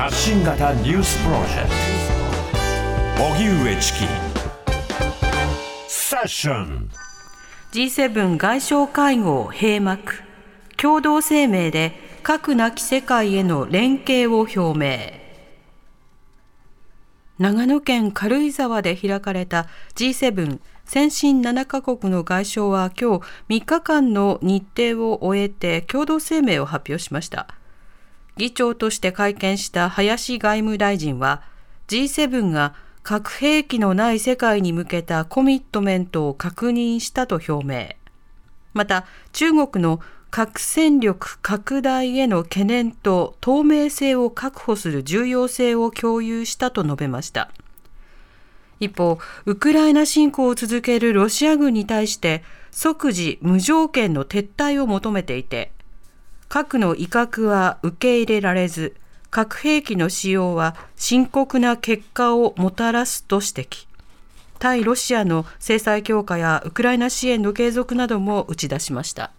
発信型ニュースプロジェクト。荻上チキ。セッション。G7 外相会合閉幕。共同声明で核なき世界への連携を表明。長野県軽井沢で開かれた G7 先進7カ国の外相は今日3日間の日程を終えて共同声明を発表しました。議長として会見した林外務大臣は G7 が核兵器のない世界に向けたコミットメントを確認したと表明。また、中国の核戦力拡大への懸念と透明性を確保する重要性を共有したと述べました。一方、ウクライナ侵攻を続けるロシア軍に対して即時無条件の撤退を求めていて、核の威嚇は受け入れられず、核兵器の使用は深刻な結果をもたらすと指摘。対ロシアの制裁強化やウクライナ支援の継続なども打ち出しました。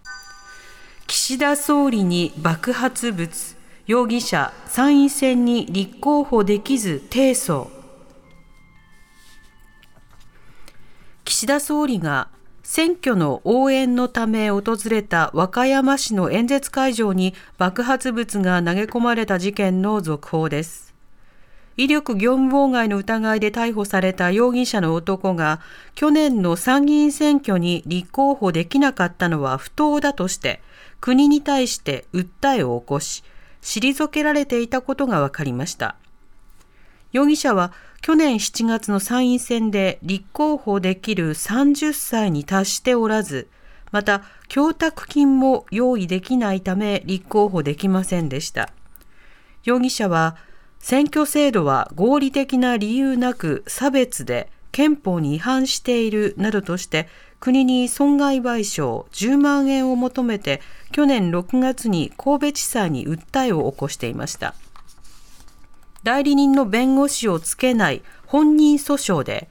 岸田総理に爆発物、容疑者参院選に立候補できず提訴。岸田総理が選挙の応援のため訪れた和歌山市の演説会場に爆発物が投げ込まれた事件の続報です。威力業務妨害の疑いで逮捕された容疑者の男が去年の参議院選挙に立候補できなかったのは不当だとして国に対して訴えを起こし退けられていたことが分かりました。容疑者は去年7月の参院選で立候補できる30歳に達しておらず、また供託金も用意できないため立候補できませんでした。容疑者は選挙制度は合理的な理由なく差別で憲法に違反しているなどとして国に損害賠償10万円を求めて去年6月に神戸地裁に訴えを起こしていました。代理人の弁護士をつけない本人訴訟で、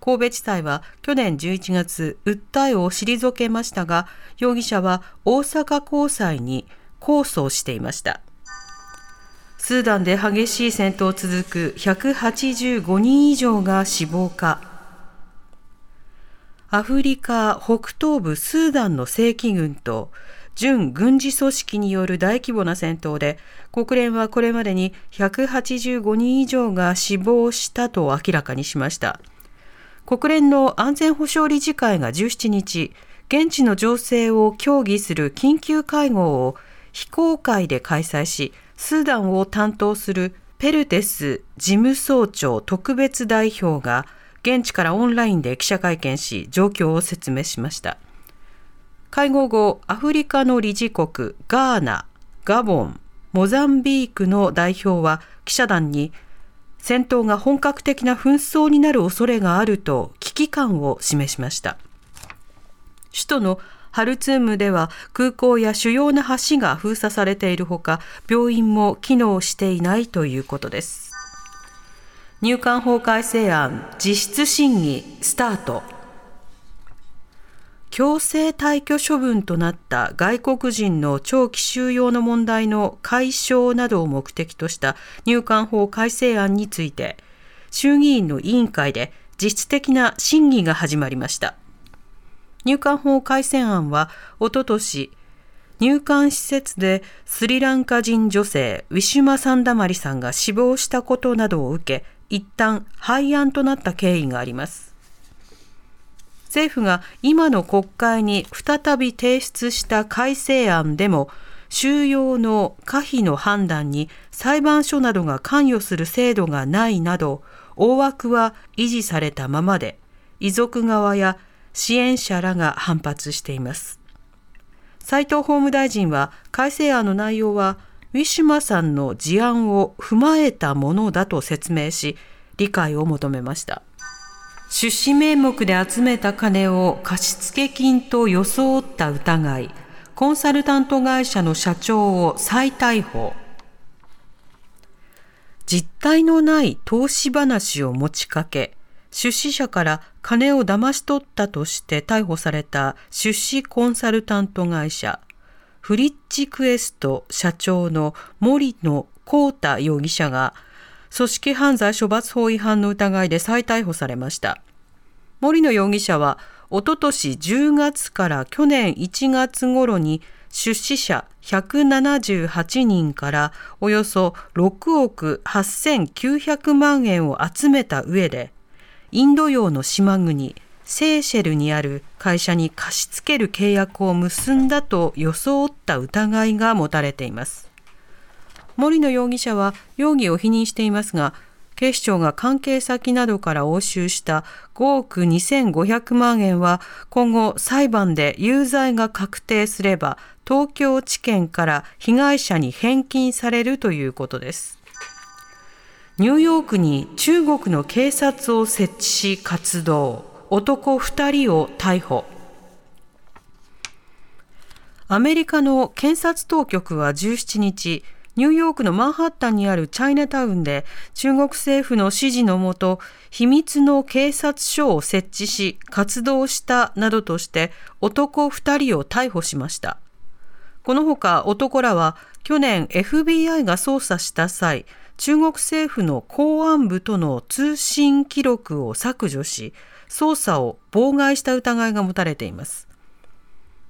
神戸地裁は去年11月、訴えを退けましたが、容疑者は大阪高裁に控訴していました。スーダンで激しい戦闘続く185人以上が死亡か。アフリカ北東部スーダンの正規軍と準軍事組織による大規模な戦闘で、国連はこれまでに185人以上が死亡したと明らかにしました。国連の安全保障理事会が17日、現地の情勢を協議する緊急会合を非公開で開催し、スーダンを担当するペルテス事務総長特別代表が現地からオンラインで記者会見し状況を説明しました。会合後、アフリカの理事国ガーナ、ガボン、モザンビークの代表は記者団に戦闘が本格的な紛争になる恐れがあると危機感を示しました。首都のハルツームでは空港や主要な橋が封鎖されているほか、病院も機能していないということです。入管法改正案実質審議スタート。強制退去処分となった外国人の長期収容の問題の解消などを目的とした入管法改正案について、衆議院の委員会で実質的な審議が始まりました。入管法改正案は、おととし、入管施設でスリランカ人女性ウィシュマ・サンダマリさんが死亡したことなどを受け、一旦廃案となった経緯があります。政府が今の国会に再び提出した改正案でも、収容の可否の判断に裁判所などが関与する制度がないなど、大枠は維持されたままで、遺族側や支援者らが反発しています。斉藤法務大臣は改正案の内容はウィシュマさんの事案を踏まえたものだと説明し理解を求めました。出資名目で集めた金を貸付金と装った疑い、コンサルタント会社の社長を再逮捕。実態のない投資話を持ちかけ、出資者から金を騙し取ったとして逮捕された出資コンサルタント会社、フリッチクエスト社長の森野幸太容疑者が組織犯罪処罰法違反の疑いで再逮捕されました。森野容疑者はおととし10月から去年1月頃に出資者178人からおよそ6億8900万円を集めた上でインド洋の島国セーシェルにある会社に貸し付ける契約を結んだと装った疑いが持たれています。森野容疑者は容疑を否認していますが警視庁が関係先などから押収した5億2500万円は今後裁判で有罪が確定すれば東京地検から被害者に返金されるということです。ニューヨークに中国の警察を設置し活動男2人を逮捕。アメリカの検察当局は17日ニューヨークのマンハッタンにあるチャイナタウンで中国政府の指示のもと秘密の警察署を設置し活動したなどとして男2人を逮捕しました。このほか男らは去年 FBI が捜査した際中国政府の公安部との通信記録を削除し捜査を妨害した疑いが持たれています。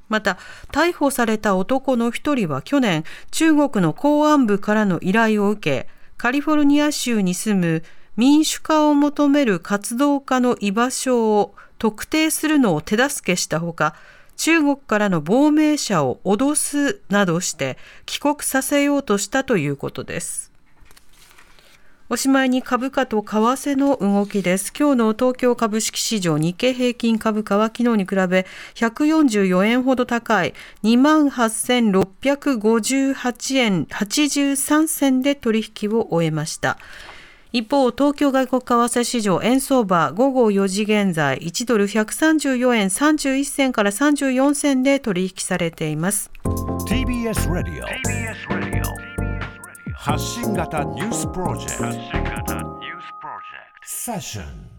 また逮捕された男の一人は去年中国の公安部からの依頼を受けカリフォルニア州に住む民主化を求める活動家の居場所を特定するのを手助けしたほか中国からの亡命者を脅すなどして帰国させようとしたということです。おしまいに株価と為替の動きです。今日の東京株式市場日経平均株価は昨日に比べ144円ほど高い28,658円83銭で取引を終えました。一方、東京外国為替市場円相場午後4時現在1ドル134円31銭から34銭で取引されています。TBS ラディオ発信型ニュースプロジェクト。セッション